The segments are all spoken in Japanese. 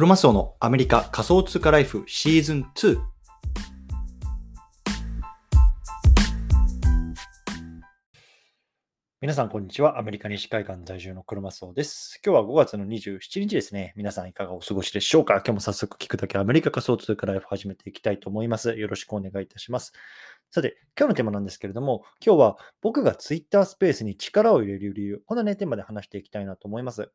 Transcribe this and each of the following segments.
クロマスオのアメリカ仮想通貨ライフシーズン2。皆さん、こんにちは。アメリカ西海岸在住のクロマスオです。今日は5月の27日ですね。皆さんいかがお過ごしでしょうか？今日も早速聞くだけアメリカ仮想通貨ライフ始めていきたいと思います。よろしくお願いいたします。さて、今日のテーマなんですけれども、今日は僕が Twitter スペースに力を入れる理由、こんなね、テーマで話していきたいなと思います。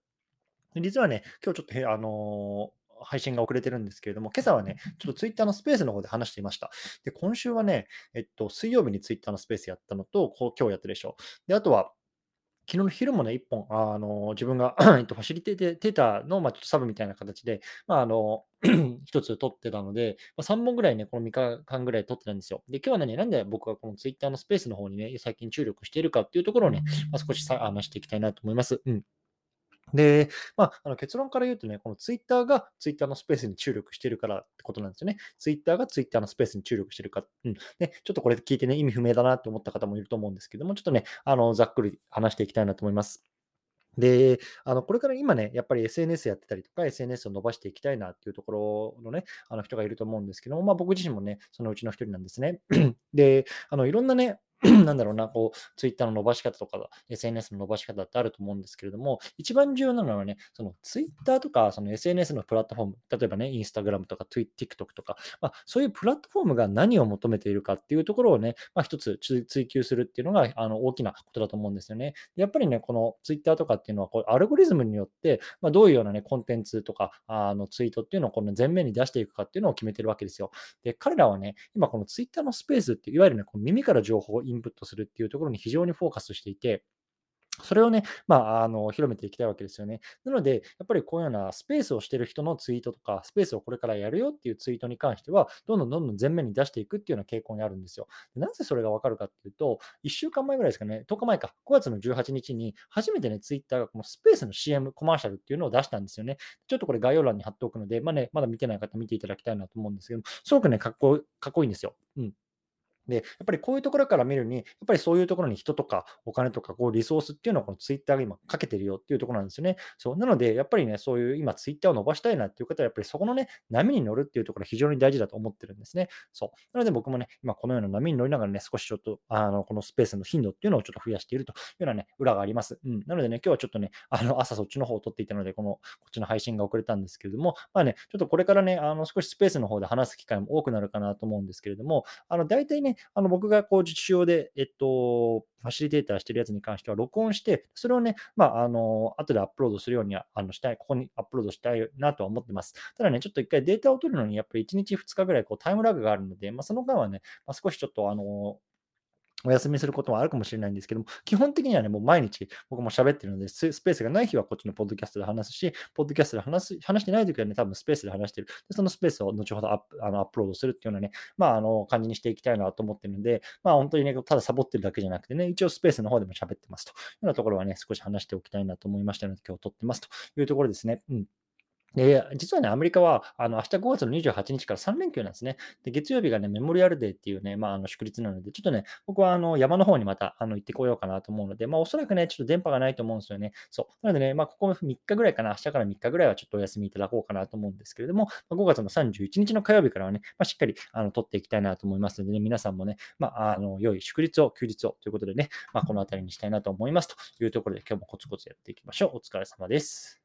実はね、今日ちょっと、あのー配信が遅れてるんですけれども、今朝はね、ちょっとツイッターのスペースの方で話していました。で、今週はね、えっと、水曜日にツイッターのスペースやったのと、こう今日やったでしょ。で、あとは、昨日の昼もね、1本、あの自分が えっと、ファシリテーターの、まあ、ちょっとサブみたいな形で、まあ、あの 一つ撮ってたので、まあ、3本ぐらいね、この3日間ぐらい撮ってたんですよ。で、今日はね、なんで僕がこのツイッターのスペースの方にね、最近注力しているかっていうところをね、まあ、少しさ話していきたいなと思います。うん。で、まあ、あの結論から言うとね、このツイッターがツイッターのスペースに注力してるからってことなんですよね。ツイッターがツイッターのスペースに注力してるか。うん。で、ちょっとこれ聞いてね、意味不明だなって思った方もいると思うんですけども、ちょっとね、あの、ざっくり話していきたいなと思います。で、あの、これから今ね、やっぱり SNS やってたりとか、SNS を伸ばしていきたいなっていうところのね、あの人がいると思うんですけども、まあ僕自身もね、そのうちの一人なんですね。で、あの、いろんなね、なんだろうな、こう、ツイッターの伸ばし方とか、SNS の伸ばし方ってあると思うんですけれども、一番重要なのはね、そのツイッターとか、その SNS のプラットフォーム、例えばね、インスタグラムとか、TikTok とか、まあ、そういうプラットフォームが何を求めているかっていうところをね、まあ、一つ追求するっていうのが、あの、大きなことだと思うんですよね。やっぱりね、このツイッターとかっていうのは、こう、アルゴリズムによって、まあ、どういうようなね、コンテンツとか、あの、ツイートっていうのをこの前面に出していくかっていうのを決めてるわけですよ。で、彼らはね、今このツイッターのスペースって、いわゆるね、この耳から情報をインプットするっていうところに非常にフォーカスしていて、それをね、まあ、あの、広めていきたいわけですよね。なので、やっぱりこういうようなスペースをしてる人のツイートとか、スペースをこれからやるよっていうツイートに関しては、どんどんどんどん前面に出していくっていうような傾向にあるんですよ。なぜそれがわかるかっていうと、1週間前ぐらいですかね、10日前か、5月の18日に、初めてね、ツイッターがこのスペースの CM、コマーシャルっていうのを出したんですよね。ちょっとこれ概要欄に貼っておくので、まあね、まだ見てない方見ていただきたいなと思うんですけども、すごくね、かっこかっこいいんですよ。うん。で、やっぱりこういうところから見るに、やっぱりそういうところに人とかお金とかこうリソースっていうのをこのツイッターが今かけてるよっていうところなんですよね。そう。なので、やっぱりね、そういう今ツイッターを伸ばしたいなっていう方は、やっぱりそこのね、波に乗るっていうところ非常に大事だと思ってるんですね。そう。なので僕もね、今このような波に乗りながらね、少しちょっと、あの、このスペースの頻度っていうのをちょっと増やしているというようなね、裏があります。うん。なのでね、今日はちょっとね、あの、朝そっちの方を撮っていたので、この、こっちの配信が遅れたんですけれども、まあね、ちょっとこれからね、あの、少しスペースの方で話す機会も多くなるかなと思うんですけれども、あの、大体ね、あの、僕がこう、実用で、えっと、ファシリテーターしてるやつに関しては、録音して、それをね、まあ、あの、後でアップロードするようには、あの、したい、ここにアップロードしたいなとは思ってます。ただね、ちょっと一回データを取るのに、やっぱり1日2日ぐらい、こう、タイムラグがあるので、まあ、その間はね、まあ、少しちょっと、あの、お休みすることもあるかもしれないんですけども、基本的にはね、もう毎日僕も喋ってるので、スペースがない日はこっちのポッドキャストで話すし、ポッドキャストで話す話してない時はね、多分スペースで話してる。でそのスペースを後ほどアップあのアップロードするっていうようなね、まあ、あの、感じにしていきたいなと思ってるので、まあ、本当にね、ただサボってるだけじゃなくてね、一応スペースの方でも喋ってますというようなところはね、少し話しておきたいなと思いましたので、今日撮ってますというところですね。うん。で、実はね、アメリカは、あの、明日5月の28日から3連休なんですね。で、月曜日がね、メモリアルデーっていうね、まあ、あの、祝日なので、ちょっとね、僕は、あの、山の方にまた、あの、行ってこようかなと思うので、まあ、おそらくね、ちょっと電波がないと思うんですよね。そう。なのでね、まあ、ここ3日ぐらいかな、明日から3日ぐらいはちょっとお休みいただこうかなと思うんですけれども、まあ、5月の31日の火曜日からはね、まあ、しっかり、あの、取っていきたいなと思いますのでね、皆さんもね、まあ、あの、良い祝日を、休日をということでね、まあ、この辺りにしたいなと思いますというところで、今日もコツコツやっていきましょう。お疲れ様です。